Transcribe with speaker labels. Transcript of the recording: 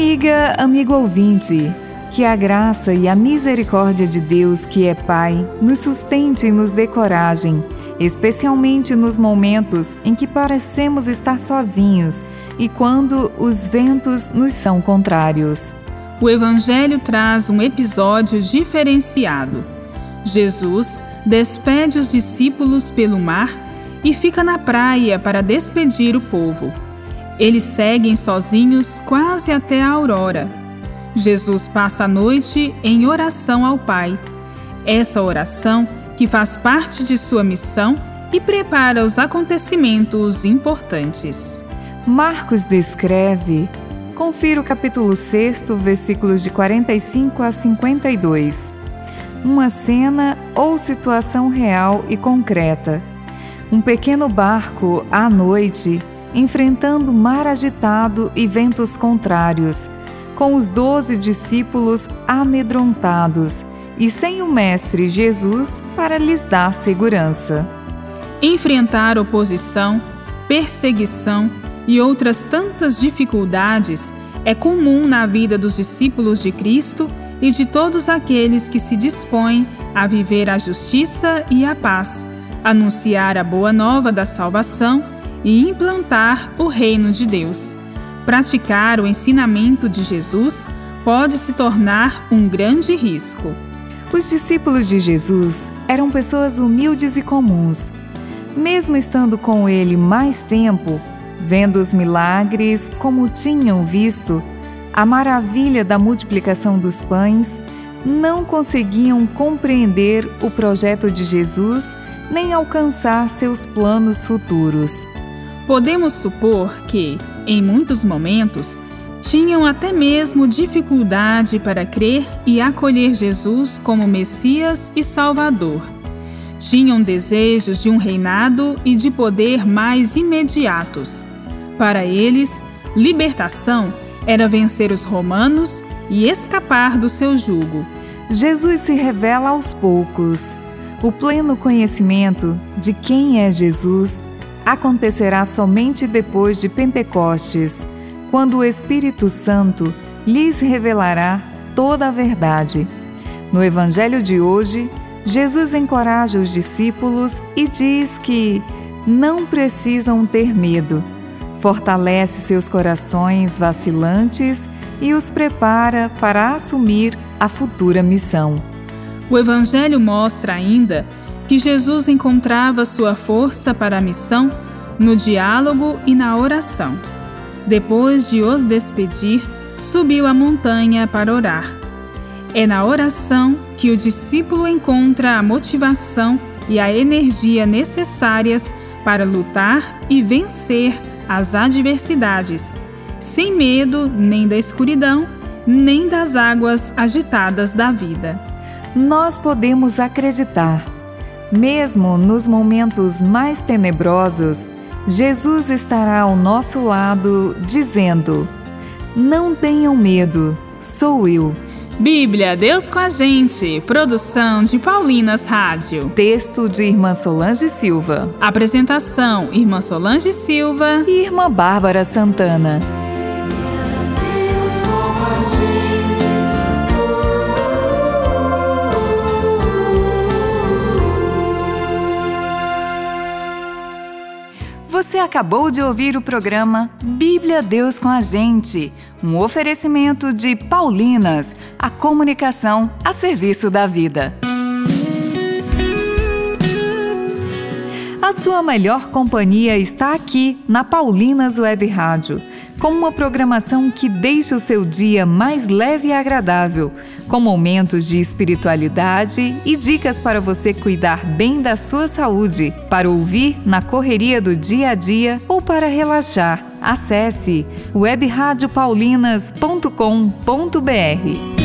Speaker 1: Amiga, amigo ouvinte, que a graça e a misericórdia de Deus, que é Pai, nos sustente e nos dê coragem, especialmente nos momentos em que parecemos estar sozinhos e quando os ventos nos são contrários.
Speaker 2: O Evangelho traz um episódio diferenciado. Jesus despede os discípulos pelo mar e fica na praia para despedir o povo. Eles seguem sozinhos quase até a aurora Jesus passa a noite em oração ao Pai. Essa oração que faz parte de sua missão e prepara os acontecimentos importantes.
Speaker 1: Marcos descreve, confira o capítulo 6, versículos de 45 a 52. Uma cena ou situação real e concreta. Um pequeno barco à noite, enfrentando mar agitado e ventos contrários com os doze discípulos amedrontados e sem o Mestre Jesus para lhes dar segurança.
Speaker 2: Enfrentar oposição, perseguição e outras tantas dificuldades é comum na vida dos discípulos de Cristo e de todos aqueles que se dispõem a viver a justiça e a paz, anunciar a boa nova da salvação e implantar o reino de Deus. Praticar o ensinamento de Jesus pode se tornar um grande risco.
Speaker 1: Os discípulos de Jesus eram pessoas humildes e comuns. Mesmo estando com ele mais tempo, vendo os milagres como tinham visto, a maravilha da multiplicação dos pães, não conseguiam compreender o projeto de Jesus nem alcançar seus planos futuros.
Speaker 2: Podemos supor que, em muitos momentos, tinham até mesmo dificuldade para crer e acolher Jesus como Messias e Salvador. Tinham desejos de um reinado e de poder mais imediatos. Para eles, libertação era vencer os romanos e escapar do seu jugo.
Speaker 1: Jesus se revela aos poucos. O pleno conhecimento de quem é Jesus acontecerá somente depois de Pentecostes, quando o Espírito Santo lhes revelará toda a verdade. No Evangelho de hoje, Jesus encoraja os discípulos e diz que não precisam ter medo. Fortalece seus corações vacilantes e os prepara para assumir a futura missão.
Speaker 2: O Evangelho mostra ainda que Jesus encontrava sua força para a missão no diálogo e na oração. Depois de os despedir, subiu a montanha para orar. É na oração que o discípulo encontra a motivação e a energia necessárias para lutar e vencer as adversidades, sem medo nem da escuridão, nem das águas agitadas da vida.
Speaker 1: Nós podemos acreditar mesmo nos momentos mais tenebrosos, Jesus estará ao nosso lado, dizendo: Não tenham medo, sou eu.
Speaker 2: Bíblia, Deus com a gente. Produção de Paulinas Rádio.
Speaker 1: Texto de Irmã Solange Silva.
Speaker 2: Apresentação: Irmã Solange Silva
Speaker 1: e Irmã Bárbara Santana. Você acabou de ouvir o programa Bíblia Deus com a Gente, um oferecimento de Paulinas, a comunicação a serviço da vida. A sua melhor companhia está aqui na Paulinas Web Rádio com uma programação que deixa o seu dia mais leve e agradável, com momentos de espiritualidade e dicas para você cuidar bem da sua saúde, para ouvir na correria do dia a dia ou para relaxar. Acesse webradiopaulinas.com.br.